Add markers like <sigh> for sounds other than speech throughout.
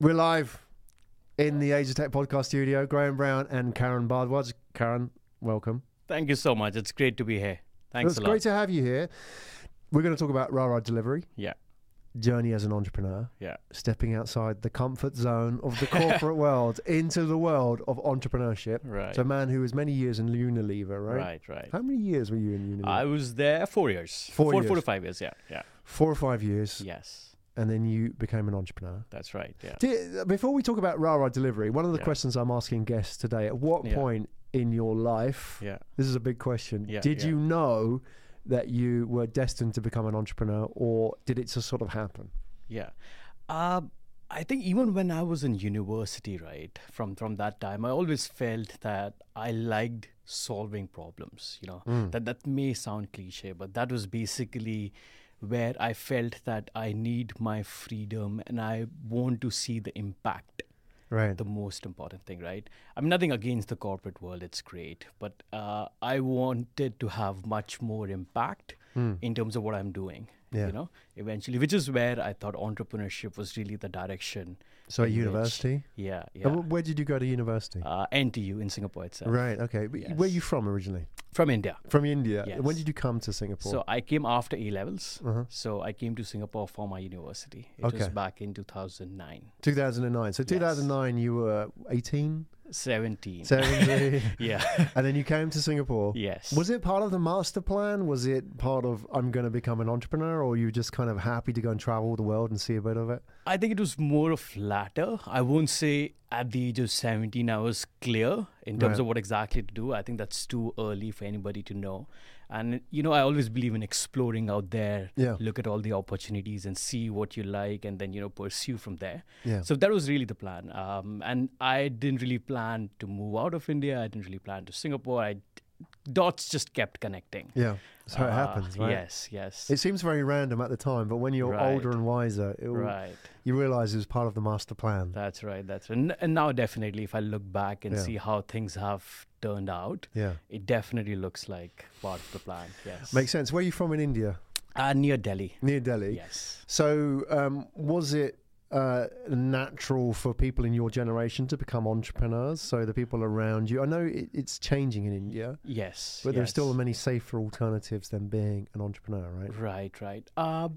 We're live in the Age of Tech podcast studio. Graham Brown and Karan Bhardwaj. Karan, welcome. Thank you so much. It's great to be here. Thanks it's a lot. It's great to have you here. We're going to talk about Rara Delivery, yeah, journey as an entrepreneur, yeah, stepping outside the comfort zone of the corporate <laughs> world into the world of entrepreneurship. right, So, a man who was many years in Unilever, right? right, right. How many years were you in Unilever? I was there four years. Four four, years. four to five years. Yeah, yeah. Four or five years, Yes, and then you became an entrepreneur. that's right. Yeah. Before we talk about Rara Delivery, one of the Yeah. questions I'm asking guests today: At what Yeah. point in your life, Yeah. this is a big question, Yeah, did you know that you were destined to become an entrepreneur, or did it just sort of happen? Yeah. Uh, I think even when I was in university, right, from from that time, I always felt that I liked solving problems. You know, Mm. that that may sound cliche, but that was basically where I felt that I need my freedom and I want to see the impact. Right. the most important thing, right? I'm nothing against the corporate world; it's great, but uh, I wanted to have much more impact Mm. in terms of what I'm doing. Yeah. You know, eventually, which is where I thought entrepreneurship was really the direction. So, at in which- university. Yeah, Uh, yeah. wh- Where did you go to university? Uh, NTU in Singapore itself. right. Okay. But Where are you from originally? From India. From India. When did you come to Singapore? So I came after A levels. uh-huh. So I came to Singapore for my university. It Okay. was back in 2009, 2009. So 2009, you were 18, 17. 17, <laughs> yeah. and then you came to Singapore. yes. Was it part of the master plan? Was it part of I'm going to become an entrepreneur, or you just kind of happy to go and travel the world and see a bit of it? I think it was more of latter. I won't say at the age of 17 I was clear in terms Right. of what exactly to do. I think that's too early for anybody to know. And, you know, I always believe in exploring out there, Yeah. look at all the opportunities and see what you like and then, you know, pursue from there. Yeah. So that was really the plan. Um, and I didn't really plan to move out of India. I didn't really plan to Singapore. I, dots just kept connecting. yeah. That's how it Uh, happens, right? Yes, yes. It seems very random at the time, but when you're Right. older and wiser, it will, right. you realize it was part of the master plan. That's right. That's right. And, and now, definitely, if I look back and Yeah. see how things have turned out, yeah. it definitely looks like part of the plan. Yes. Makes sense. Where are you from in India? Uh, near Delhi. Near Delhi. Yes. So, um, was it uh, natural for people in your generation to become entrepreneurs? So, the people around you, I know it, it's changing in India, Yes. but there's still many safer alternatives than being an entrepreneur, right? Right. Right. Uh,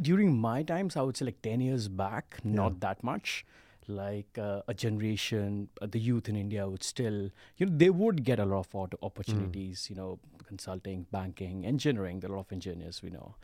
during my times, I would say like ten years back, not that much. Like uh, a generation, uh, the youth in India would still, you know, they would get a lot of auto- opportunities. You know, consulting, banking, engineering. There are a lot of engineers we know.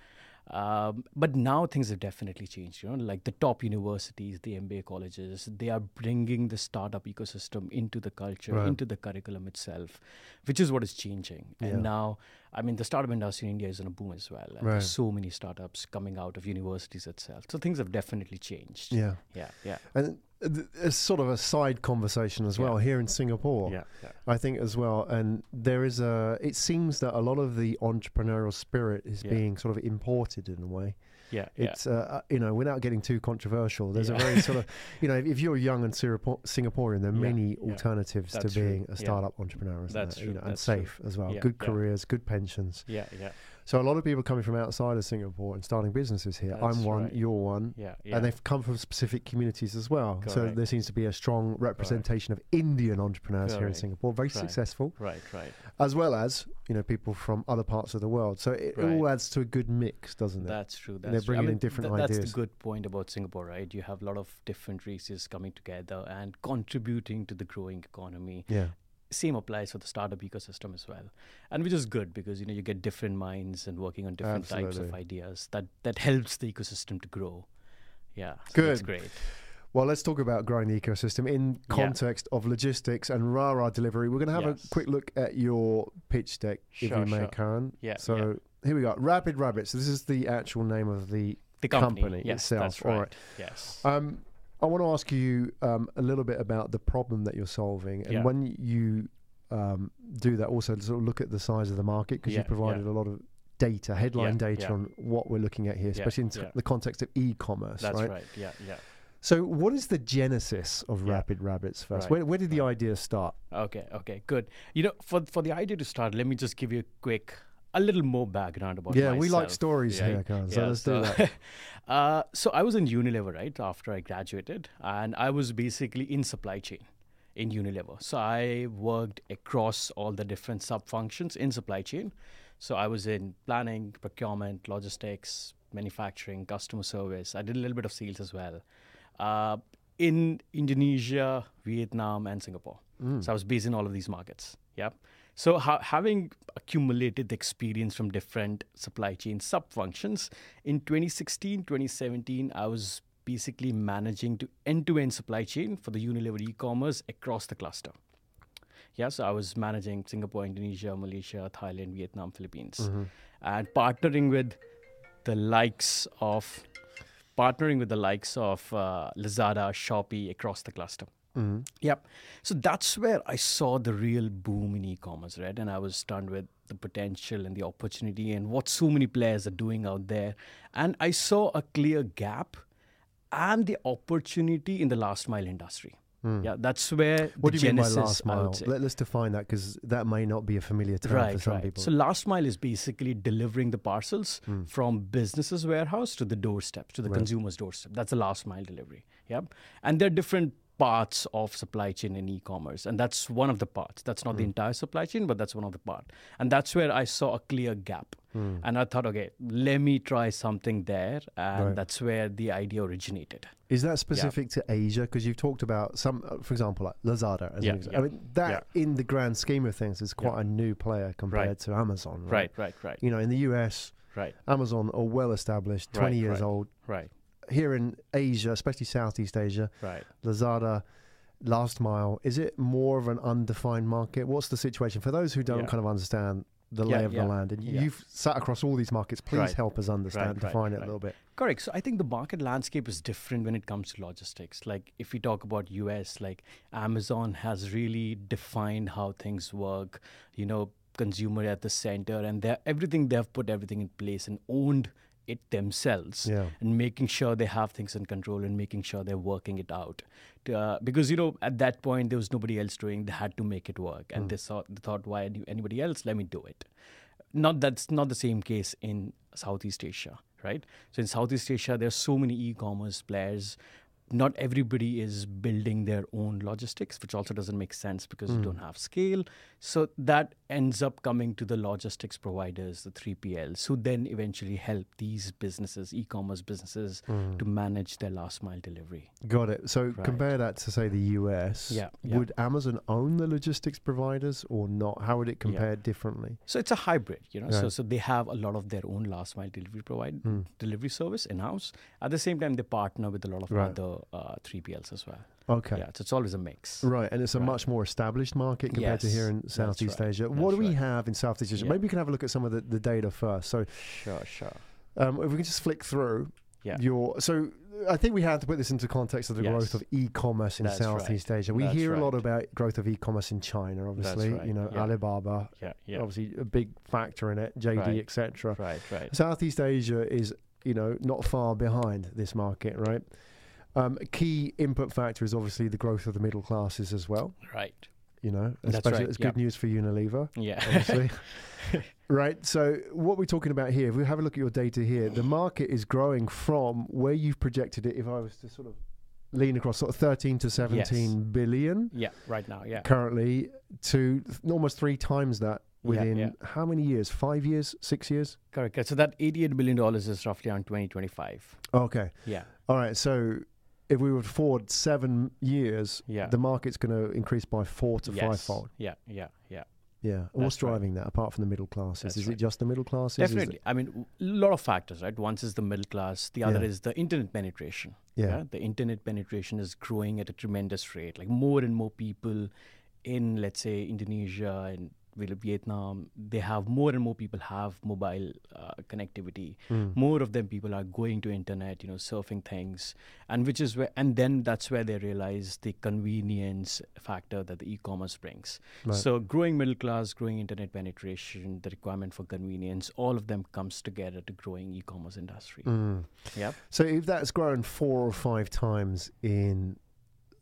Um, but now things have definitely changed. You know, like the top universities, the MBA colleges, they are bringing the startup ecosystem into the culture, Right. into the curriculum itself, which is what is changing. Yeah. And now, I mean, the startup industry in India is on a boom as well. And Right. There's so many startups coming out of universities itself. So things have definitely changed. Yeah. yeah, yeah, And it's sort of a side conversation as well Yeah. here in Singapore. yeah, yeah. I think as well, and there is a. It seems that a lot of the entrepreneurial spirit is being sort of imported in a way. Yeah, It's uh, uh, you know without getting too controversial. There's a very sort of <laughs> you know if, if you're young and Singapore, Singaporean, there are many alternatives to true. being a startup entrepreneur. That's there? You true. know, and That's true. safe as well. Good careers, good pensions. yeah, yeah, So a lot of people coming from outside of Singapore and starting businesses here. That's I'm one. right. You're one. yeah, yeah. And they've come from specific communities as well. So there seems to be a strong representation of Indian entrepreneurs here in Singapore, very Right. successful, right, right. as well as you know people from other parts of the world. So it, all adds to a good mix, doesn't it? That's true. That's they're true. I bringing in different th- That's ideas. the good point about Singapore, right? You have a lot of different races coming together and contributing to the growing economy. yeah. Same applies for the startup ecosystem as well, and which is good because you know you get different minds and working on different types of ideas that that helps the ecosystem to grow. Yeah, so That's Good. great. Well, let's talk about growing the ecosystem in Yeah. context of logistics and Rara delivery. We're going to have Yes. a quick look at your pitch deck, if Sure, you may, sure. Karan. Yeah, So yeah. here we go. Rapid Rabbit. So this is the actual name of the. The company, company yes, itself. That's All right. right. Yes. Um, I want to ask you um, a little bit about the problem that you're solving, and Yeah. when you um, do that, also sort of look at the size of the market because Yeah, you provided yeah. a lot of data, headline data on what we're looking at here, especially in t- the context of e-commerce, That's right? right. Yeah, yeah. So, what is the genesis of Yeah. Rapid Rabbits first? Right, Where, where did the idea start? Okay, okay, good. You know, for for the idea to start, let me just give you a quick, a little more background about yeah, myself. we like stories right? here, Khan. So Yeah, let's so- do that. <laughs> uh, so I was in Unilever right after I graduated, and I was basically in supply chain in Unilever. So I worked across all the different sub functions in supply chain. So I was in planning, procurement, logistics, manufacturing, customer service. I did a little bit of sales as well. Uh, in Indonesia, Vietnam, and Singapore. So I was based in all of these markets. Yeah. So ha- having accumulated the experience from different supply chain sub functions, in 2016, 2017, I was basically managing to end-to-end supply chain for the Unilever e-commerce across the cluster. Yeah, so I was managing Singapore, Indonesia, Malaysia, Thailand, Vietnam, Philippines, and partnering with the likes of partnering with the likes of uh, Lazada, Shopee across the cluster. Mm-hmm. Yep. So that's where I saw the real boom in e-commerce, right? And I was stunned with the potential and the opportunity and what so many players are doing out there. And I saw a clear gap and the opportunity in the last mile industry. Yeah, that's where What the do you mean by last mile? Let, us define that because that may not be a familiar term for some right. people. So last mile is basically delivering the parcels from businesses' warehouse to the doorstep, to the consumer's doorstep. That's the last mile delivery. Yep. And there are different parts of supply chain in e-commerce, and that's one of the parts. That's not the entire supply chain, but that's one of the part. And that's where I saw a clear gap. And I thought, okay, let me try something there, and Right. that's where the idea originated. Is that specific to Asia? Because you've talked about some, uh, for example, like Lazada. As Yeah, an example. yeah. I mean, that in the grand scheme of things is quite a new player compared Right. to Amazon. Right? Right, right, right, You know, in the US, right, Amazon are well established, 20 Right, years right. old. right, Here in Asia, especially Southeast Asia, right. Lazada, last mile, is it more of an undefined market? What's the situation? For those who don't Yeah. kind of understand the Yeah, lay of yeah, the land, and you've sat across all these markets, please Right. help us understand, Right, right, define it a little bit. Correct. So I think the market landscape is different when it comes to logistics. Like if we talk about US, like Amazon has really defined how things work, you know, consumer at the center and everything they've put everything in place and owned it themselves Yeah. and making sure they have things in control and making sure they're working it out. Uh, because you know at that point there was nobody else doing. They had to make it work, and they thought they thought why anybody else? Let me do it. Not that's not the same case in Southeast Asia, right? So in Southeast Asia, there's so many e-commerce players. Not everybody is building their own logistics, which also doesn't make sense because you don't have scale. So that ends up coming to the logistics providers, the 3PLs, who then eventually help these businesses, e-commerce businesses, to manage their last mile delivery. Got it. So Right. compare that to say the US. Yeah, yeah. Would Amazon own the logistics providers or not? How would it compare differently? So it's a hybrid, you know. So so they have a lot of their own last mile delivery provide Mm. delivery service in house. At the same time, they partner with a lot of Right. other uh, 3PLs as well. Okay. Yeah, so it's always a mix. Right, and it's a Right. much more established market compared to here in Southeast right. Asia. What That's do we right. have in Southeast Asia? Yeah. Maybe we can have a look at some of the, the data first. So, Sure, sure. um, if we can just flick through Yeah. your. So, I think we have to put this into context of the growth of e-commerce in That's right. Southeast Asia. We That's hear a lot about growth of e-commerce in China. Obviously, right. you know Yeah. Alibaba, Yeah, yeah. obviously a big factor in it. JD, Right. etc. Right, right. Southeast Asia is, you know, not far behind this market, right? Um, a key input factor is obviously the growth of the middle classes as well. Right. You know, That's especially right, it's yeah. good news for Unilever, Yeah. obviously. <laughs> right. So, what we're talking about here, if we have a look at your data here, the market is growing from where you've projected it. If I was to sort of lean across, sort of 13 to seventeen billion yeah, right now. Yeah. currently, to th- almost three times that Yeah, within yeah. how many years? Five years? Six years? Correct. So that $88 billion is roughly around 2025. Okay. Yeah. All right. So if we would forward seven years, Yeah. the market's going to increase by four to yes. fivefold. Yeah, yeah, yeah. Yeah. What's That's right. driving that apart from the middle classes? That's is it just the middle classes? Is it- Definitely. I mean, a lot of factors, right? One is the middle class. The other Yeah. is the internet penetration. Yeah. The internet penetration is growing at a tremendous rate. Like more and more people in, let's say, Indonesia and Vietnam, they have more and more people have mobile uh, connectivity. Mm. More of them people are going to internet, you know, surfing things, and which is where, and then that's where they realize the convenience factor that the e-commerce brings. Right. So growing middle class, growing internet penetration, the requirement for convenience, all of them comes together to growing e-commerce industry. Mm. Yep. So if that's grown four or five times in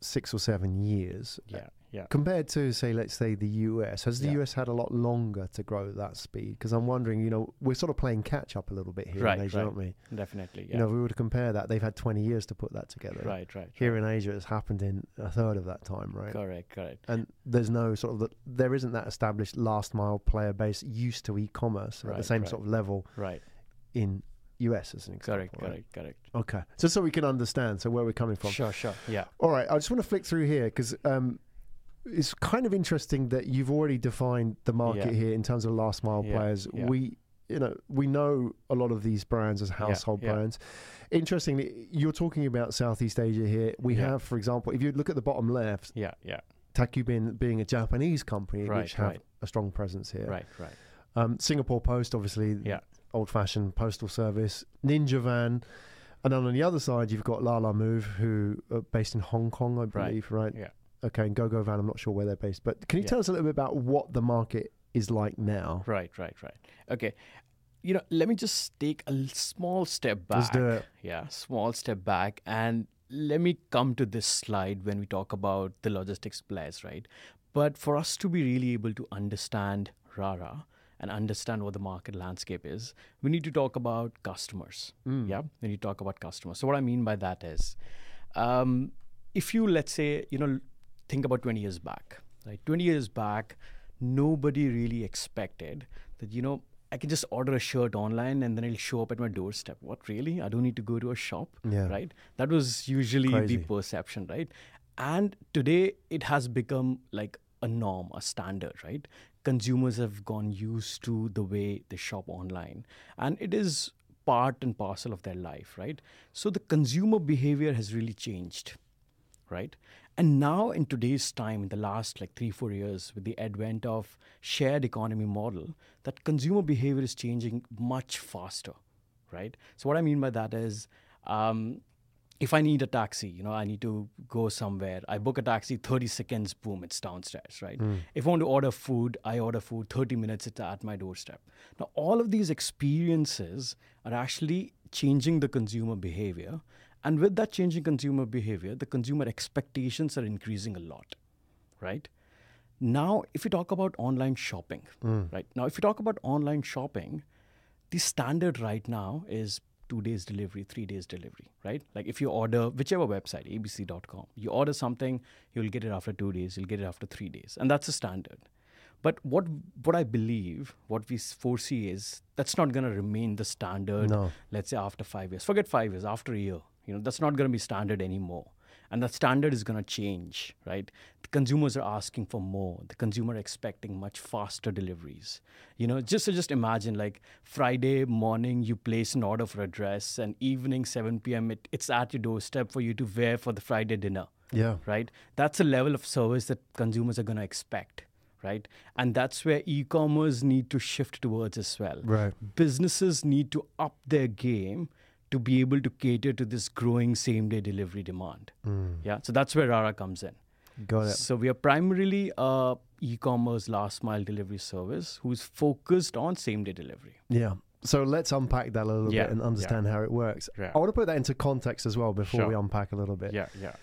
six or seven years, uh, Yeah. yeah. Compared to, say, let's say the US, has the Yeah. US had a lot longer to grow that speed? Because I'm wondering, you know, we're sort of playing catch up a little bit here Right, in Asia, right. aren't we? Definitely. Yeah. You know, if we were to compare that, they've had 20 years to put that together. right. Right. Here right. in Asia, it's happened in a third of that time, right? Correct. Correct. And there's no sort of, the, there isn't that established last mile player base used to e-commerce at the same sort of level Right. in US as an example. Correct. right? Correct. Correct. Okay. So, so we can understand, so where we're coming from. Sure. Sure. Yeah. All right, I just want to flick through here because um, it's kind of interesting that you've already defined the market Yeah. here in terms of last mile Yeah, players. yeah. We, you know, we know a lot of these brands as household brands. Interestingly, you're talking about Southeast Asia here. We have, for example, if you look at the bottom left, Yeah. Yeah. Ta-Q-Bin being a Japanese company Right, which have right. a strong presence here. Right. Right. Um, Singapore Post, obviously, Yeah. Old-fashioned postal service. Ninja Van. And then on the other side, you've got Lalamove, who are based in Hong Kong, I believe, right? Yeah. Okay, and GoGoVan, I'm not sure where they're based, but can you Yeah. tell us a little bit about what the market is like now? Right. Right. Right. Okay. You know, let me just take a small step back. Let's do it. Yeah, small step back, and let me come to this slide when we talk about the logistics players, right? But for us to be really able to understand Rara and understand what the market landscape is, we need to talk about customers. Mm. Yeah, we need to talk about customers. So what I mean by that is, um, if you let's say you know think about 20 years back, right? 20 years back, nobody really expected that you know I can just order a shirt online and then it'll show up at my doorstep. What really? I don't need to go to a shop, Yeah. right? That was usually Crazy. the perception, right? And today it has become like a norm, a standard, right? Consumers have gone used to the way they shop online, and it is part and parcel of their life, right? So the consumer behavior has really changed, right? And now in today's time, in the last like three, four years, with the advent of shared economy model, that consumer behavior is changing much faster, right? So what I mean by that is, um, if I need a taxi, you know, I need to go somewhere. I book a taxi, 30 seconds, boom, it's downstairs, right? Hmm. If I want to order food, I order food, 30 minutes, it's at my doorstep. Now, all of these experiences are actually changing the consumer behavior. And with that changing consumer behavior, the consumer expectations are increasing a lot, right? Now, if you talk about online shopping, hmm. right? Now, if you talk about online shopping, the standard right now is two days delivery, three days delivery, right? Like if you order whichever website, abc.com, you order something, you'll get it after two days, you'll get it after three days. And that's a standard. But what what I believe, what we foresee is that's not going to remain the standard. No. Let's say after five years, forget five years, after a year, you know, that's not going to be standard anymore. And the standard is going to change, right? The consumers are asking for more. The consumer expecting much faster deliveries. You know, just so just imagine like Friday morning, you place an order for a dress, and evening 7 p.m. It, it's at your doorstep for you to wear for the Friday dinner Yeah. right? That's a level of service that consumers are going to expect, right? And that's where e commerce need to shift towards as well. Right. Businesses need to up their game to be able to cater to this growing same day delivery demand. Yeah, so that's where Rara comes in. Got it. So we are primarily a e-commerce last mile delivery service who's focused on same day delivery. Yeah. So let's unpack that a little Yeah, bit and understand how it works. Yeah. I want to put that into context as well before Sure. we unpack a little bit. Yeah, yeah.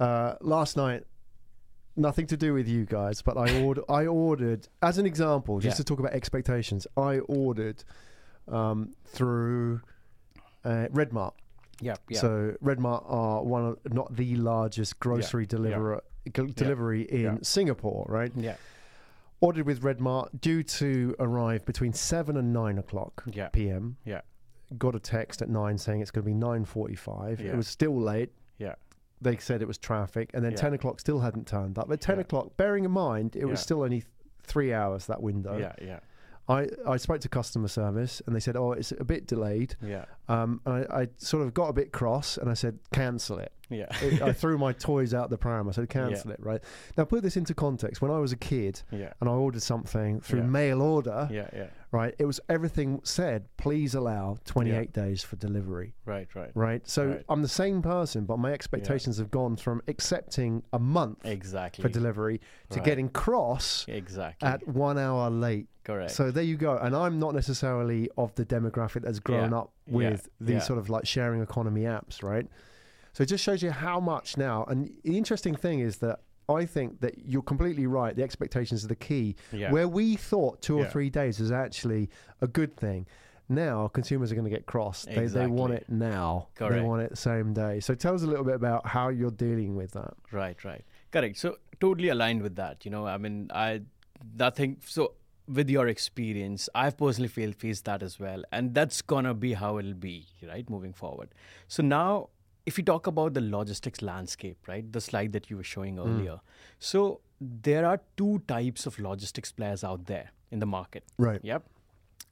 Uh, last night, nothing to do with you guys, but I ordered. I ordered as an example, just Yeah. to talk about expectations. I ordered um, through uh, Redmart. Yeah, yeah. So Redmart are one of not the largest grocery deliverer g- delivery in Yeah. Singapore, right? yeah, Ordered with Redmart, due to arrive between seven and nine o'clock Yeah. p.m. yeah, Got a text at nine saying it's going to be nine forty-five. It was still late. yeah, They said it was traffic, and then Yeah. ten o'clock still hadn't turned up. At ten Yeah. o'clock, bearing in mind it was still only th- three hours that window. yeah, yeah, I, I spoke to customer service, and they said, "Oh, it's a bit delayed." yeah, Um, and I, I sort of got a bit cross, and I said, "Cancel it." Yeah. It- I <laughs> threw my toys out the pram. I said, "Cancel it." Right now, put this into context. When I was a kid yeah, and I ordered something through Yeah. mail order, yeah, yeah. right, it was everything said. Please allow 28 days for delivery. Right, right. Right. So Right. I'm the same person, but my expectations have gone from accepting a month Exactly. for delivery to Right. getting cross exactly. at one hour late. Correct. So there you go. And I'm not necessarily of the demographic that's grown Yeah. up Yeah. with these Yeah. sort of like sharing economy apps, right? So it just shows you how much now. And the interesting thing is that I think that you're completely right. The expectations are the key. Yeah. Where we thought two or Yeah. three days is actually a good thing. Now consumers are going to get crossed. They, they want it now. Correct. They want it same day. So tell us a little bit about how you're dealing with that. Right, right. Correct. So totally aligned with that. You know, I mean, I nothing. So with your experience, I've personally feel, faced that as well, and that's gonna be how it'll be, right, moving forward. So now, if you talk about the logistics landscape, right, the slide that you were showing earlier. So there are two types of logistics players out there in the market. Right. Yep.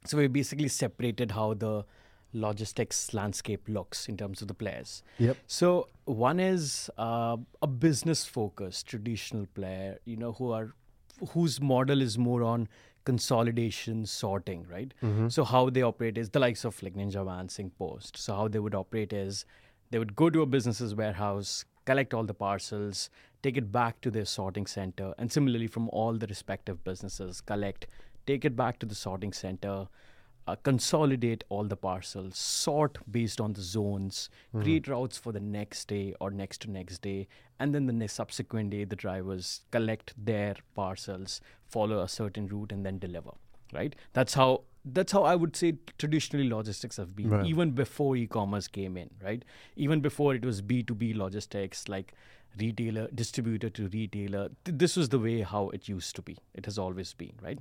So we basically separated how the logistics landscape looks in terms of the players. Yep. So one is uh, a business focused traditional player, you know, who are whose model is more on consolidation sorting, right? So how they operate is the likes of like Ninja Van, SingPost. So how they would operate is they would go to a business's warehouse, collect all the parcels, take it back to their sorting center, and similarly from all the respective businesses, collect, take it back to the sorting center, uh, consolidate all the parcels, sort based on the zones, create routes for the next day or next to next day, and then the next subsequent day, the drivers collect their parcels, follow a certain route, and then deliver. Right? That's how that's how I would say traditionally logistics have been, Right. even before e-commerce came in. Right? Even before it was B two B logistics, like retailer distributor to retailer. Th- this was the way how it used to be. It has always been. Right?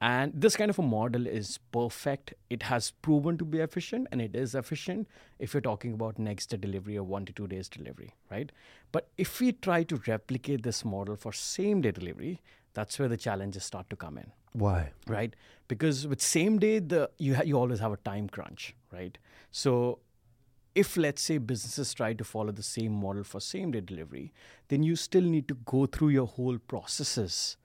And this kind of a model is perfect. It has proven to be efficient, and it is efficient if you're talking about next day delivery or one to two days delivery, right? But if we try to replicate this model for same day delivery, that's where the challenges start to come in Why? right? Because with same day, the you ha- you always have a time crunch, right? So if let's say businesses try to follow the same model for same day delivery, then you still need to go through your whole processes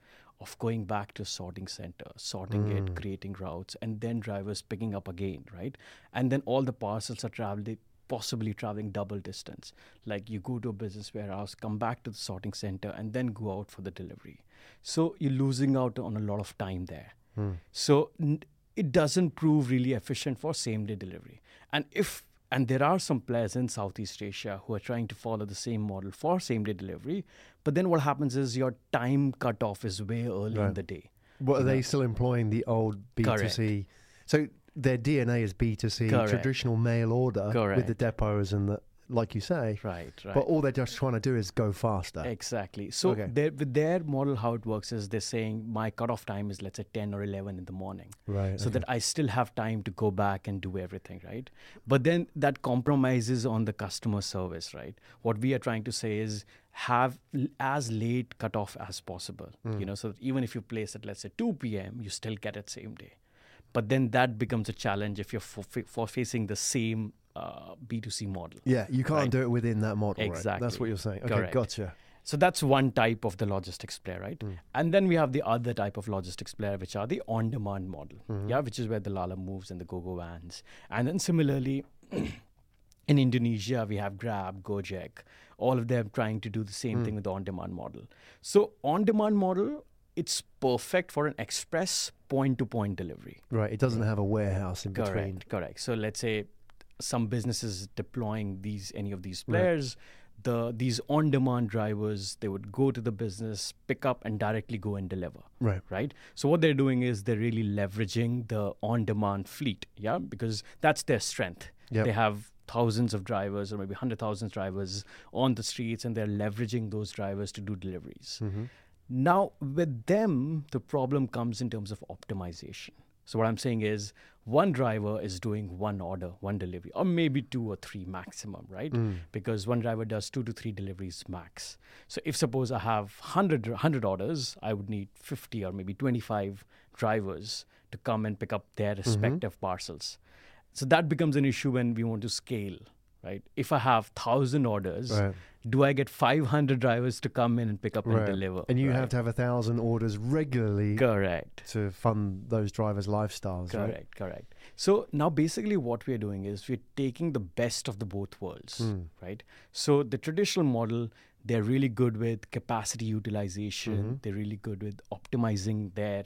of going back to sorting center, sorting it, hmm. creating routes, and then drivers picking up again, right? And then all the parcels are traveling possibly traveling double distance. Like you go to a business warehouse, come back to the sorting center, and then go out for the delivery. So you're losing out on a lot of time there. Hmm. So n- it doesn't prove really efficient for same day delivery. And if and there are some players in Southeast Asia who are trying to follow the same model for same day delivery, but then what happens is your time cutoff is way early in the day. What are they still employing the old B2C? So their DNA is B2C, Correct. traditional mail order with the Correct. depots and the, like you say. Right, right. But all they're just trying to do is go faster. Exactly. So Okay. their- with their model, how it works is they're saying my cutoff time is let's say 10 or 11 in the morning. Right. so that I still have time to go back and do everything, right? But then that compromises on the customer service, right? What we are trying to say is have l- as late cutoff as possible, mm. you know, so that even if you place it, let's say 2 p.m., you still get it same day. But then that becomes a challenge if you're for, for facing the same uh, B2C model. Yeah, you can't Right. do it within that model. right? That's what you're saying. Okay, Correct. gotcha. So that's one type of the logistics player, right? Mm. And then we have the other type of logistics player, which are the on-demand model, mm-hmm. yeah, which is where the Lalamoves and the GoGoVans. And then similarly, <clears throat> in Indonesia, we have Grab, Gojek, all of them trying to do the same mm. thing with the on-demand model. So on-demand model, it's perfect for an express point-to-point delivery. Right. It doesn't have a warehouse in between. Correct, correct. So let's say some businesses deploying these any of these Right. players, the these on-demand drivers, they would go to the business, pick up, and directly go and deliver. Right. Right. So what they're doing is they're really leveraging the on-demand fleet, yeah, because that's their strength. Yep. They have thousands of drivers or maybe hundred thousand drivers on the streets, and they're leveraging those drivers to do deliveries. Mm-hmm. Now, with them, the problem comes in terms of optimization. So, what I'm saying is, one driver is doing one order, one delivery, or maybe two or three maximum, right? Mm. Because one driver does two to three deliveries max. So, if suppose I have 100, 100 orders, I would need 50 or maybe 25 drivers to come and pick up their respective parcels. So, that becomes an issue when we want to scale, right? If I have 1,000 orders, Right. do I get 500 drivers to come in and pick up and deliver? And you right? have to have a thousand orders regularly Correct. to fund those drivers' lifestyles. Correct, Right? correct. So now basically what we're doing is we're taking the best of the both worlds, Hmm. right? So the traditional model, they're really good with capacity utilization. Mm-hmm. They're really good with optimizing their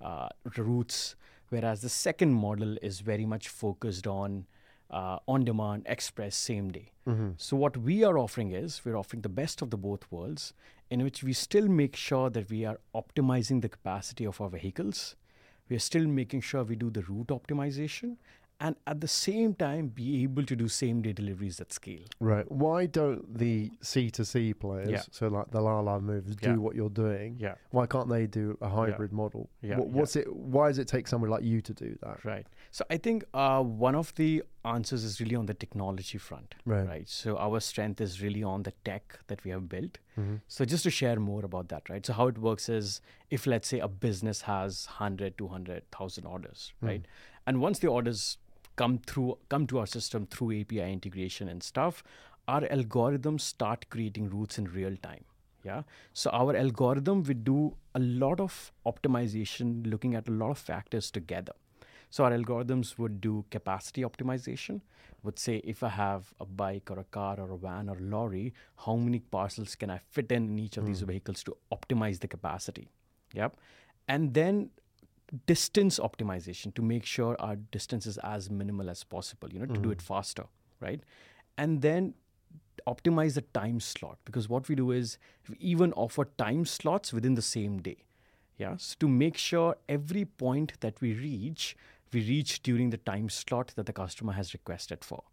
uh, routes. Whereas the second model is very much focused on uh, on demand, express, same day. Mm-hmm. So, what we are offering is we're offering the best of the both worlds, in which we still make sure that we are optimizing the capacity of our vehicles. We are still making sure we do the route optimization and at the same time be able to do same day deliveries at scale. Right. Why don't the C to C players, yeah. so like the Lalamoves, do yeah. what you're doing? Yeah. Why can't they do a hybrid yeah. model? Yeah. What, what's it? Why does it take someone like you to do that? Right. So I think uh, one of the answers is really on the technology front. Right. Right. So our strength is really on the tech that we have built. Mm-hmm. So just to share more about that, right? So how it works is if let's say a business has 100, 200, 1000 orders, mm. right? And once the orders come through come to our system through API integration and stuff, our algorithms start creating routes in real time. Yeah. So our algorithm would do a lot of optimization, looking at a lot of factors together. So our algorithms would do capacity optimization, would say if I have a bike or a car or a van or a lorry, how many parcels can I fit in, in each of mm. these hmm. vehicles to optimize the capacity? Yep. And then distance optimization to make sure our distance is as minimal as possible, you know, to mm. do it mm-hmm. faster, right? And then optimize the time slot because what we do is we even offer time slots within the same day. Yeah. So to make sure every point that we reach, we reach during the time slot that the customer has requested for.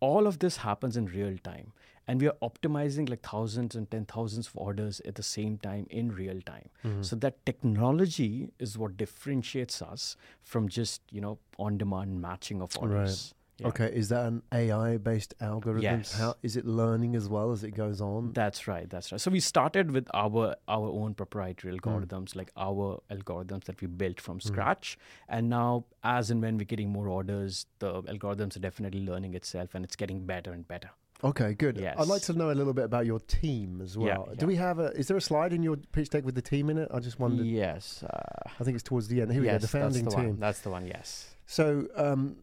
All of this happens in real time and we are optimizing like thousands and ten thousands of orders at the same time in real time. Mm-hmm. so that technology is what differentiates us from just you know on demand matching of orders yeah. Okay, is that an AI based algorithm? Yes. How is it learning as well as it goes on? That's right. That's right. So we started with our our own proprietary hmm. algorithms, mm. like our algorithms that we built from hmm. scratch. Mm. And now, as and when we're getting more orders, the algorithms are definitely learning itself, and it's getting better and better. Okay, good. Yes. I'd like to know a little bit about your team as well. Yeah, yeah. Do we have a? Is there a slide in your pitch deck with the team in it? I just wondered. Yes. Uh, I think it's towards the end. Here yes, we go. The founding that's the team. One. That's the one. Yes. So, um,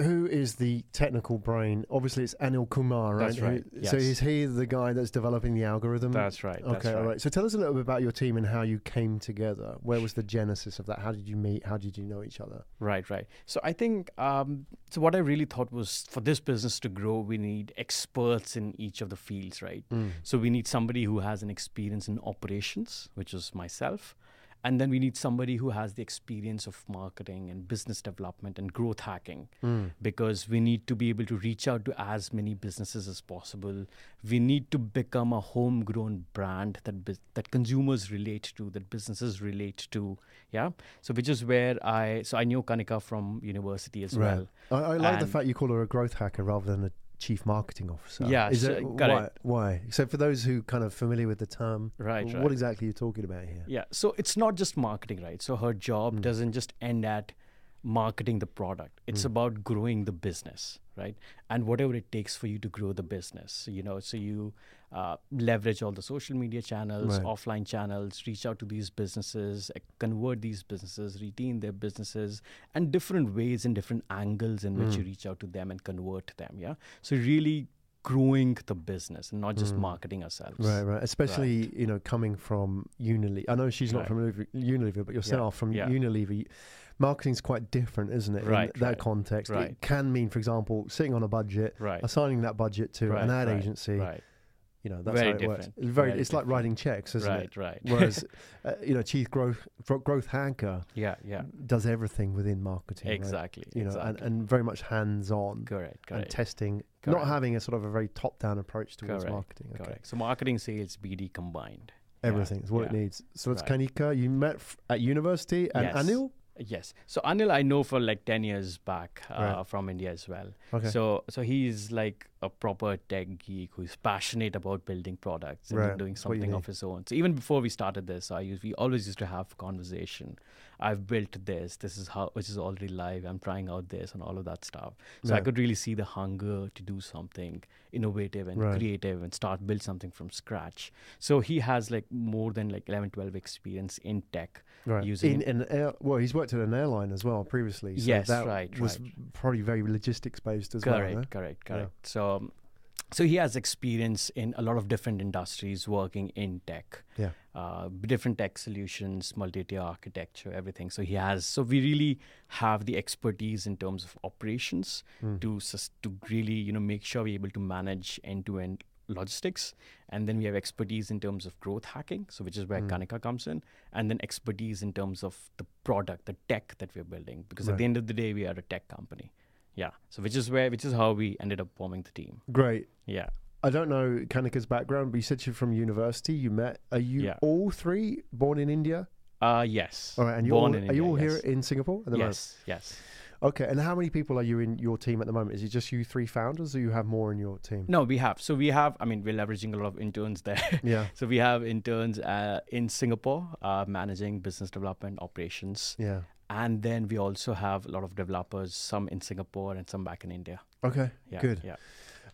who is the technical brain? Obviously, it's Anil Kumar, right? That's right. Who, yes. So is he the guy that's developing the algorithm? That's right. Okay, that's right. all right. So tell us a little bit about your team and how you came together. Where was the genesis of that? How did you meet? How did you know each other? Right, right. So I think um, so. What I really thought was for this business to grow, we need experts in each of the fields, right? Mm. So we need somebody who has an experience in operations, which is myself and then we need somebody who has the experience of marketing and business development and growth hacking. Mm. because we need to be able to reach out to as many businesses as possible. We need to become a homegrown brand that that consumers relate to that businesses relate to. Yeah? So which is where i so i knew kanika from university as right. well. I, I like and the fact you call her a growth hacker rather than a chief marketing officer. Yeah, is it, why, it. why? So for those who kind of familiar with the term, right, what right. exactly are you talking about here? Yeah, so it's not just marketing, right? So her job mm. doesn't just end at marketing the product. It's mm. about growing the business, right? And whatever it takes for you to grow the business, you know, so you uh, leverage all the social media channels, right. offline channels, reach out to these businesses, uh, convert these businesses, retain their businesses, and different ways and different angles in which mm. you reach out to them and convert them. Yeah. So really growing the business and not just mm. marketing ourselves. Right, right. Especially, right. you know, coming from Unilever. I know she's not right. from Unilever, but yourself yeah. from yeah. Unilever. Marketing's quite different, isn't it? Right. In that right. context, it can mean, for example, sitting on a budget, assigning that budget to an ad agency, right you know, that's very how it different. works. It's very, very it's different. like writing checks, isn't right, it? Right, right. <laughs> Whereas, uh, you know, chief growth growth hacker, yeah, yeah, does everything within marketing. Exactly. Right? You know, exactly. and, and very much hands on. Correct. Correct. And testing, correct. not having a sort of a very top down approach towards correct. marketing. Okay. Correct. So marketing, sales, BD combined. Everything yeah. is what yeah. it needs. So it's right. Kanika. You met f- at university, and yes. Anil. Yes. So Anil, I know for like ten years back uh, right. from India as well. Okay. So so he's like a proper tech geek who's passionate about building products and right. doing something of his own. So even before we started this, I used we always used to have conversation. I've built this. This is how which is already live. I'm trying out this and all of that stuff. So right. I could really see the hunger to do something innovative and creative and start build something from scratch. So he has like more than like 11, 12 experience in tech. Right. Using in, in air, well, he's worked at an airline as well previously. So yes, that right. Was right. probably very logistics based as correct, well. Correct, correct, correct. Yeah. So so he has experience in a lot of different industries working in tech Yeah. uh, different tech solutions multi-tier architecture everything so he has so we really have the expertise in terms of operations Mm. to sus- to really you know make sure we're able to manage end-to-end logistics and then we have expertise in terms of growth hacking so which is where Mm. kanika comes in and then expertise in terms of the product the tech that we're building because at the end of the day we are a tech company yeah so which is where which is how we ended up forming the team Great. yeah I don't know Kanika's background, but you said you're from university. You met. Are you Yeah. all three born in India? uh yes All right, and you're Born all, in are you all yes. here in Singapore at the moment? yes yes Okay, and how many people are you in your team at the moment? Is it just you three founders, or you have more in your team? no we have so we have i mean we're leveraging a lot of interns there <laughs> Yeah, so we have interns uh, in singapore uh, managing business development operations yeah. and then we also have a lot of developers some in singapore and some back in india Okay, yeah Good. yeah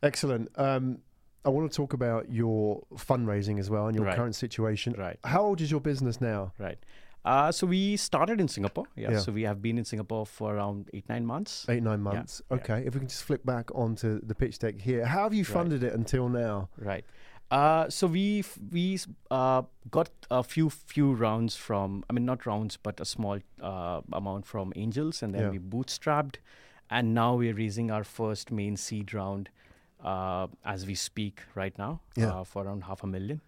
excellent. Um, I want to talk about your fundraising as well and your Right. current situation. right How old is your business now? right uh, so we started in singapore yeah, Yeah. so we have been in singapore for around eight nine months Eight nine months. yeah. Okay, if we can just flip back onto the pitch deck here, how have you Right. funded it until now? Right. Uh, so we we uh, got a few few rounds from I mean not rounds but a small uh, amount from angels and then Yeah. we bootstrapped and now we're raising our first main seed round uh, as we speak right now Yeah. uh, for around half a million.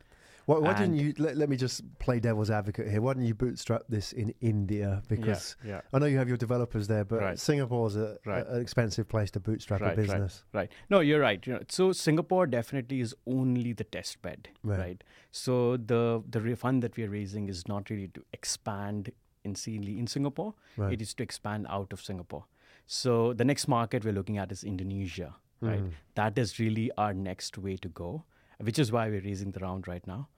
Why, why didn't you? Let, let me just play devil's advocate here. Why didn't you bootstrap this in India? Because yeah, I know you have your developers there, but Right. Singapore's a, Right. a- an expensive place to bootstrap Right, a business. right. No, you're right. You know, so Singapore definitely is only the test bed, Right. So the the re- fund that we are raising is not really to expand insanely in Singapore. Right. It is to expand out of Singapore. So the next market we're looking at is Indonesia, right? Mm. That is really our next way to go, which is why we're raising the round right now.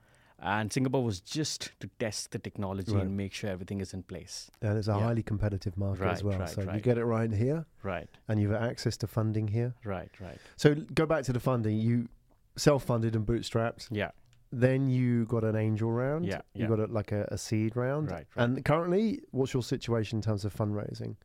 And Singapore was just to test the technology Right. and make sure everything is in place. And it's a Yeah. highly competitive market as well. right, so you get it right here, Right, and you've access to funding here. right, right. So go back to the funding. You self-funded and bootstrapped. Yeah, Then you got an angel round. Yeah, You yeah. got a, like a, a seed round. Right, right. And currently, what's your situation in terms of fundraising?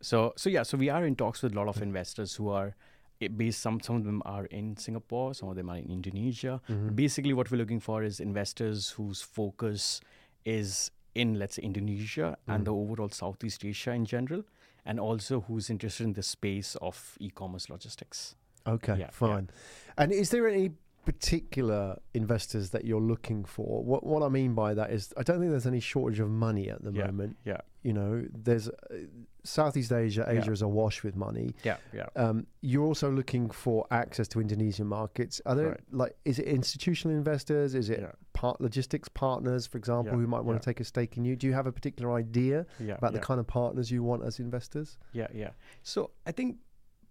So so yeah, so we are in talks with a lot of investors who are eh, based. Some some of them are in Singapore, some of them are in Indonesia. Mhm. Basically, what we're looking for is investors whose focus is in let's say Indonesia and Mm. the overall Southeast Asia in general, and also who's interested in the space of e-commerce logistics. Okay, Yeah, yeah. fine. And is there any particular investors that you're looking for? What what I mean by that is I don't think there's any shortage of money at the Yeah, moment. yeah. You know, there's uh, Southeast Asia, Yeah. Asia is awash with money. Yeah, yeah. Um, you're also looking for access to Indonesian markets. Are there Right. like is it institutional investors? Is it Yeah. part logistics partners, for example, Yeah, who might want yeah. to take a stake in you? Do you have a particular idea Yeah, about yeah. the kind of partners you want as investors? Yeah, yeah. So I think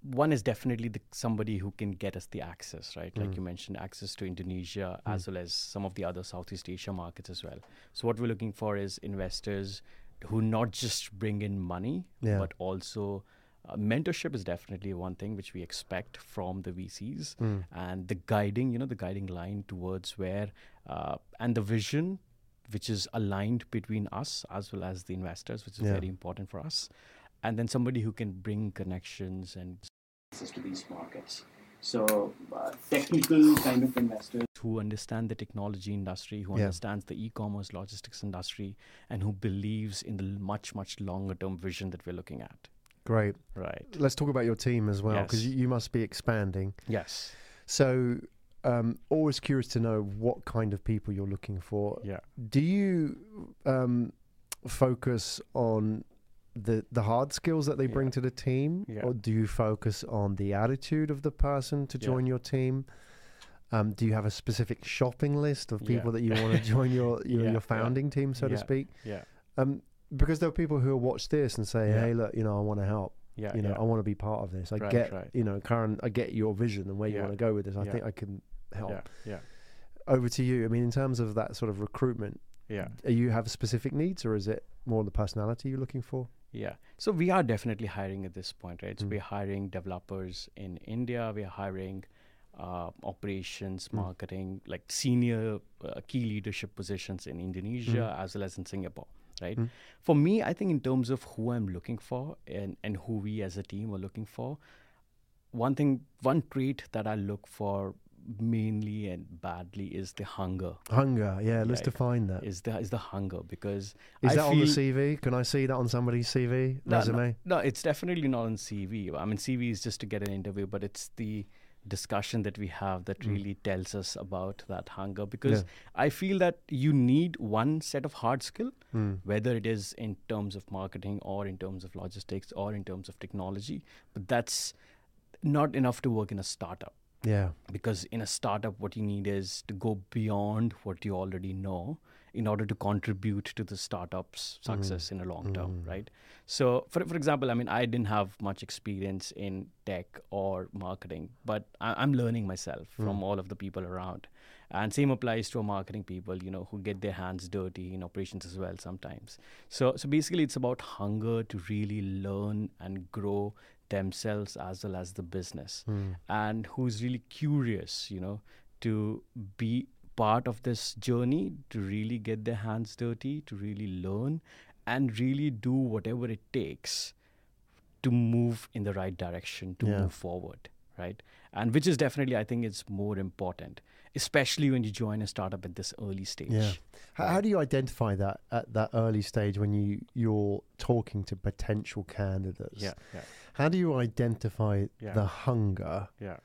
one is definitely the, somebody who can get us the access, right? Like Mm. you mentioned, access to Indonesia as well as some of the other Southeast Asia markets as well. So what we're looking for is investors who not just bring in money, Yeah. but also uh, mentorship is definitely one thing which we expect from the VCs, Mm. and the guiding, you know, the guiding line towards where uh, and the vision which is aligned between us as well as the investors, which is Yeah. very important for us. And then somebody who can bring connections and access to these markets. So, uh, technical kind of investors who understand the technology industry, who Yeah. understands the e-commerce logistics industry, and who believes in the much much longer term vision that we're looking at. Great. Right. Let's talk about your team as well, because Yes. you, you must be expanding. Yes. So, um, always curious to know what kind of people you're looking for. Yeah. Do you um, focus on the the hard skills that they bring Yeah. to the team, Yeah. or do you focus on the attitude of the person to join your team? Um, do you have a specific shopping list of Yeah. people that you want to <laughs> join your your, Yeah, your yeah. founding team, so to speak? Yeah. Um, because there are people who will watch this and say, Yeah. "Hey, look, you know, I want to help. Yeah. you know, yeah. I want to be part of this. I Right, get, right. you know, Karan, I get your vision and where you want to go with this. I Yeah. think I can help." Yeah. Yeah. Over to you. I mean, in terms of that sort of recruitment, Yeah. are you have specific needs, or is it more the personality you're looking for? Yeah. So we are definitely hiring at this point, right? So Mm. we're hiring developers in India. We're hiring uh, operations, Mm. marketing, like senior uh, key leadership positions in Indonesia as well as in Singapore, right? Mm. For me, I think in terms of who I'm looking for and, and who we as a team are looking for, one thing, one trait that I look for mainly and badly is the hunger. Hunger, yeah. Let's define that. Is the is the hunger because Is I that on the CV? Can I see that on somebody's CV No, no, resume? No, it's definitely not on CV. I mean, CV is just to get an interview, but it's the discussion that we have that Mm. really tells us about that hunger. Because Yeah. I feel that you need one set of hard skill, Mm. whether it is in terms of marketing or in terms of logistics or in terms of technology, but that's not enough to work in a startup. Yeah. Because in a startup, what you need is to go beyond what you already know in order to contribute to the startup's success in a long term, Mm. right? So, for, for example, I mean, I didn't have much experience in tech or marketing, but I, I'm learning myself from all of the people around. And same applies to our marketing people, you know, who get their hands dirty in operations as well sometimes. So, so basically, it's about hunger to really learn and grow themselves as well as the business Mm. and who's really curious, you know, to be part of this journey, to really get their hands dirty, to really learn, and really do whatever it takes to move in the right direction, to Yeah. move forward, right? And which is definitely, I think, it's more important, especially when you join a startup at this early stage. Yeah. How, how do you identify that at that early stage when you you're talking to potential candidates? Yeah, yeah, How do you identify Yeah. the hunger yeah.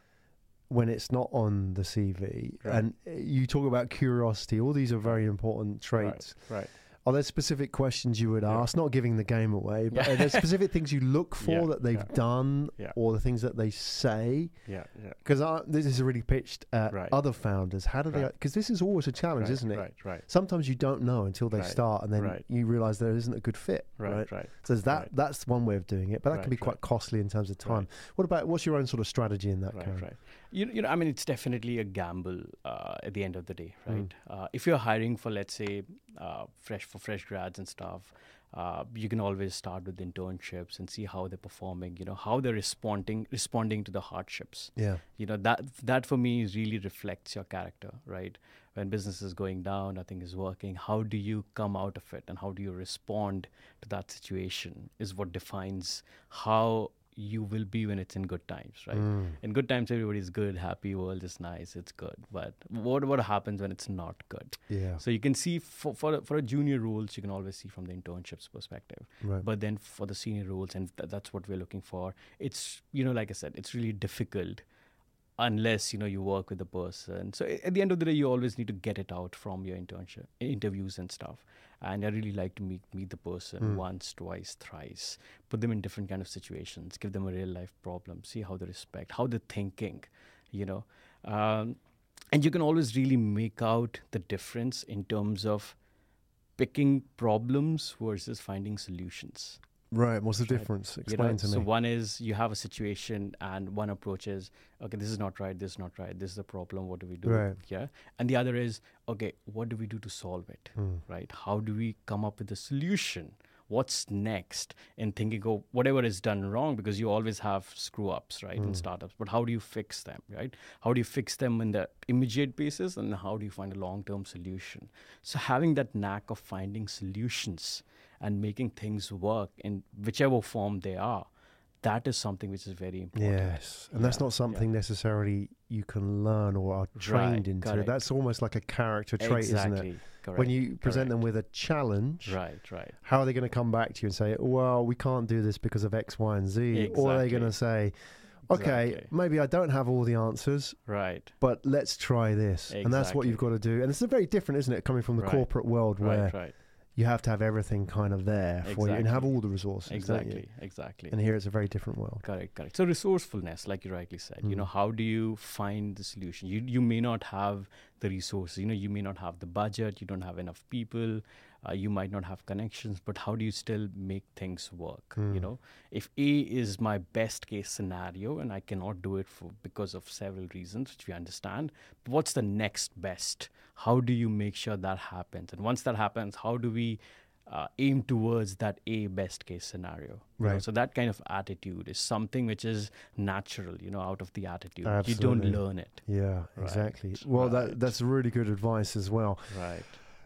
When it's not on the CV? Right. And uh, you talk about curiosity. All these are very important traits. Right. Are there specific questions you would Yeah. ask? Not giving the game away, but Yeah. are there specific things you look <laughs> for Yeah, that they've done, or the things that they say? Yeah, yeah. Because this is really pitched at Right. other founders. How do they? Because this is always a challenge, right, isn't it? Right, right, Sometimes you don't know until they Right, start, and then right. you realize there isn't a good fit. right, Right. right. So that. Right. That's one way of doing it, but that can be quite right. costly in terms of time. Right. What about what's your own sort of strategy in that? right, Karan? right. You, you know, I mean, it's definitely a gamble uh, at the end of the day, Mm. right? Uh, if you're hiring for, let's say, uh, fresh for fresh grads and stuff, uh, you can always start with internships and see how they're performing. You know, how they're responding responding to the hardships. Yeah. You know, that that for me really reflects your character, right? When business is going down, nothing is working. How do you come out of it, and how do you respond to that situation? Is what defines how you will be when it's in good times, right? Mm. in good times everybody's good happy world is nice it's good but what what happens when it's not good Yeah. so you can see for for, a- for a junior roles you can always see from the internships perspective Right. but then for the senior roles and th- that's what we're looking for it's you know like i said it's really difficult unless you know you work with the person so at the end of the day you always need to get it out from your internship interviews and stuff and i really like to meet meet the person Mm. once twice thrice put them in different kind of situations give them a real life problem see how they respect how they're thinking you know um, and you can always really make out the difference in terms of picking problems versus finding solutions Right. What's the difference? you Explain know, to me. so one is you have a situation and one approach is okay this is not right this is not right this is the problem what do we do Right. yeah and the other is okay what do we do to solve it Mm. right how do we come up with a solution what's next in thinking oh whatever is done wrong because you always have screw ups right in Mm. startups but how do you fix them right how do you fix them in the immediate basis and how do you find a long term solution so having that knack of finding solutions and making things work in whichever form they are that is something which is very important Yes, and that's not something necessarily you can learn or are trained Right, into. correct. That's almost like a character trait, exactly isn't it? correct When you present them with a challenge, right right how are they going to come back to you and say, "Well, we can't do this because of X, Y, and Z," or are they going to say, "Okay, Exactly. maybe I don't have all the answers, right but let's try this," and that's what you've got to do. And it's very different, isn't it, coming from the Right, corporate world where right right you have to have everything kind of there for you and have all the resources. exactly exactly And here it's a very different world. Correct, correct. So resourcefulness, like you rightly said, you know, Mm. how do you find the solution? You you may not have the resources, you know, you may not have the budget, you don't have enough people, uh, you might not have connections, but how do you still make things work? You Mm. know, if A is my best case scenario and I cannot do it for because of several reasons, which we understand, what's the next best? How do you make sure that happens? And once that happens, how do we uh, aim towards that A best case scenario? you know? Right. So that kind of attitude is something which is natural, you know, out of the attitude. You don't learn it. Yeah, Right, exactly. Well, that that's really good advice as well. Right.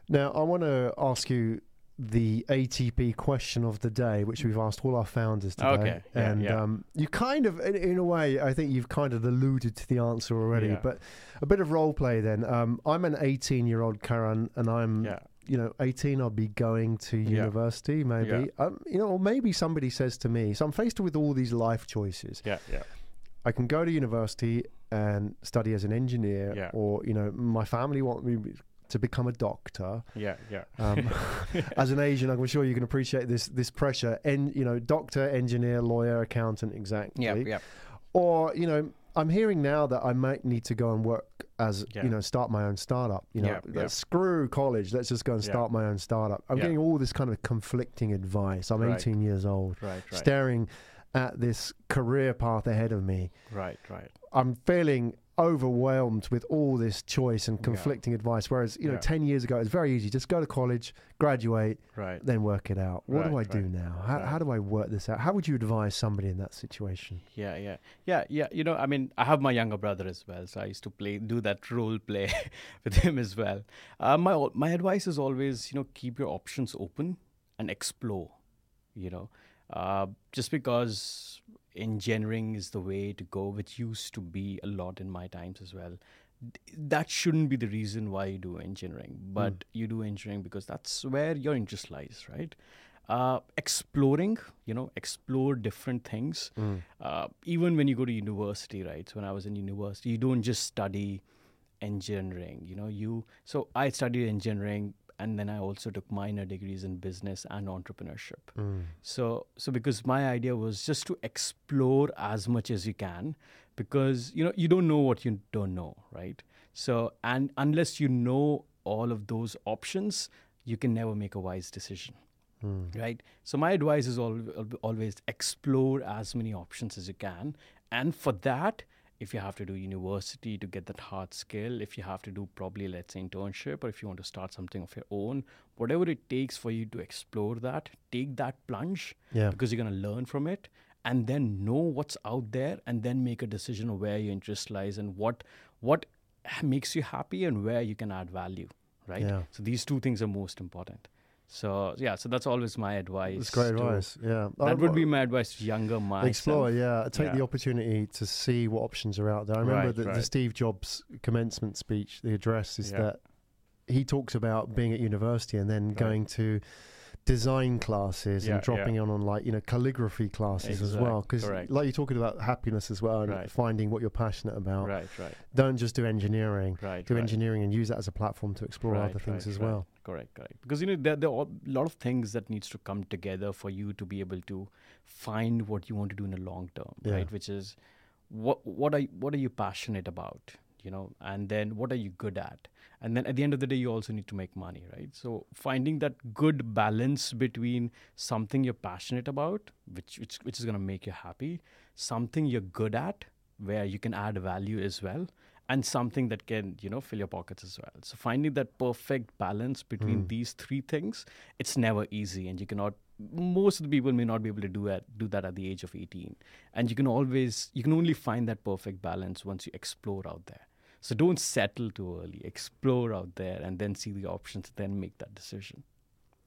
Now, I want to ask you the ATP question of the day, which we've asked all our founders today. Okay, yeah, and yeah. Um, you kind of, in, in a way, I think you've kind of alluded to the answer already. Yeah. But a bit of role play then. Um, I'm an 18 year old Karan, and I'm, you know, 18. I'll be going to university, maybe. Um, you know, or maybe somebody says to me, so I'm faced with all these life choices. Yeah. Yeah. I can go to university and study as an engineer, Yeah. or you know, my family want me to become a doctor. Yeah. Yeah. Um, <laughs> as an Asian, I'm sure you can appreciate this this pressure. And you know, doctor, engineer, lawyer, accountant, exactly. Yeah. Yeah. Or you know, I'm hearing now that I might need to go and work as Yeah. you know, start my own startup. You know, Yeah, yeah. screw college. Let's just go and start my own startup. I'm getting all this kind of conflicting advice. I'm Right. 18 years old, Right. Right. staring at this career path ahead of me. Right. Right. I'm feeling overwhelmed with all this choice and Yeah. conflicting advice. Whereas, you know, Yeah. 10 years ago, it was very easy. Just go to college, graduate, Right. then work it out. What do I Right, do now? How, how do I work this out? How would you advise somebody in that situation? Yeah, yeah, yeah, yeah. You know, I mean, I have my younger brother as well, so I used to play, do that role play <laughs> with him as well. Uh, my my advice is always, you know, keep your options open and explore. You know, uh, just because engineering is the way to go, which used to be a lot in my times as well. That shouldn't be the reason why you do engineering, but you do engineering because that's where your interest lies, right? Uh, exploring, you know, explore different things. Uh, even when you go to university, right? So when I was in university, you don't just study engineering. You know, you. So I studied engineering, and then I also took minor degrees in business and entrepreneurship. Hmm. So so because my idea was just to explore as much as you can, because you know you don't know what you don't know, right? So and unless you know all of those options, you can never make a wise decision hmm. right so my advice is al- al- always explore as many options as you can and for that if you have to do university to get that hard skill if you have to do probably let's say internship or if you want to start something of your own whatever it takes for you to explore that take that plunge Yeah. because you're going to learn from it and then know what's out there and then make a decision of where your interest lies and what what makes you happy and where you can add value right Yeah. so these two things are most important so yeah, so that's always my advice. That's great to- advice. Yeah. That uh, would be my advice to younger myself. Explore, yeah. Take the opportunity to see what options are out there. I remember Right, the, the. Steve Jobs commencement speech, the address is Yeah. that he talks about being at university and then going to design classes Yeah, and dropping in on like you know calligraphy classes as well because like you're talking about happiness as well and Right. finding what you're passionate about Right, right, don't just do engineering right. do right. engineering and use that as a platform to explore Right, other things right, as right. well Correct, correct. Because you know there there are a lot of things that needs to come together for you to be able to find what you want to do in the long term, Yeah. right? Which is what what are what are you passionate about, you know, and then what are you good at, and then at the end of the day you also need to make money, right? So finding that good balance between something you're passionate about, which which which is going to make you happy, something you're good at, where you can add value as well and something that can you know fill your pockets as well. So finding that perfect balance between Mm. these three things it's never easy and you cannot most of the people may not be able to do that do that at the age of 18 and you can always you can only find that perfect balance once you explore out there. So don't settle too early explore out there and then see the options then make that decision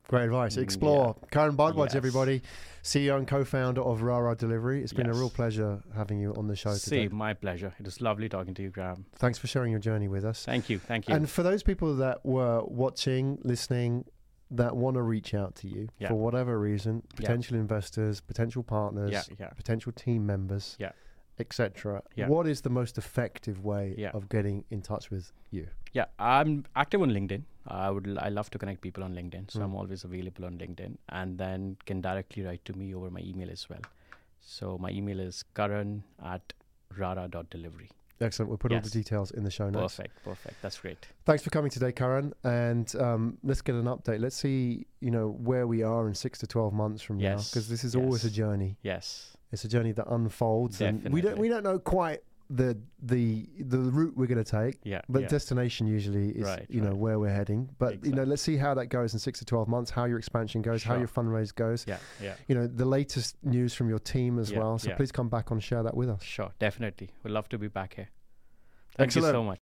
Great advice. Mm, Explore. Karan Bhardwaj, Yes. everybody, CEO and co-founder of RaRa Delivery. It's been a real pleasure having you on the show today. Say, my pleasure it was lovely talking to you graham Thanks for sharing your journey with us. thank you thank you And for those people that were watching, listening, that want to reach out to you Yeah. for whatever reason, Yeah. potential investors, potential partners, yeah yeah potential team members, Yeah. etc. Yeah. What is the most effective way Yeah. of getting in touch with you? Yeah, I'm active on LinkedIn. I would I love to connect people on LinkedIn, so Mm. I'm always available on LinkedIn, and then can directly write to me over my email as well. So my email is karan at rara.delivery. Excellent. We'll put all the details in the show notes. Perfect, perfect. That's great. Thanks for coming today, Karan. And um, let's get an update. Let's see, you know, where we are in six to twelve months from now, because this is always a journey. Yes, It's a journey that unfolds, and we don't we don't know quite the the the route we're going to take. yeah, But yeah. destination usually is, Right, you know, where we're heading. But you know, let's see how that goes in six to twelve months. How your expansion goes, how your fundraise goes. yeah, yeah. You know, the latest news from your team as Yeah, well. So yeah. please come back on, share that with us. Sure, definitely. We'd love to be back here. Thank you so much.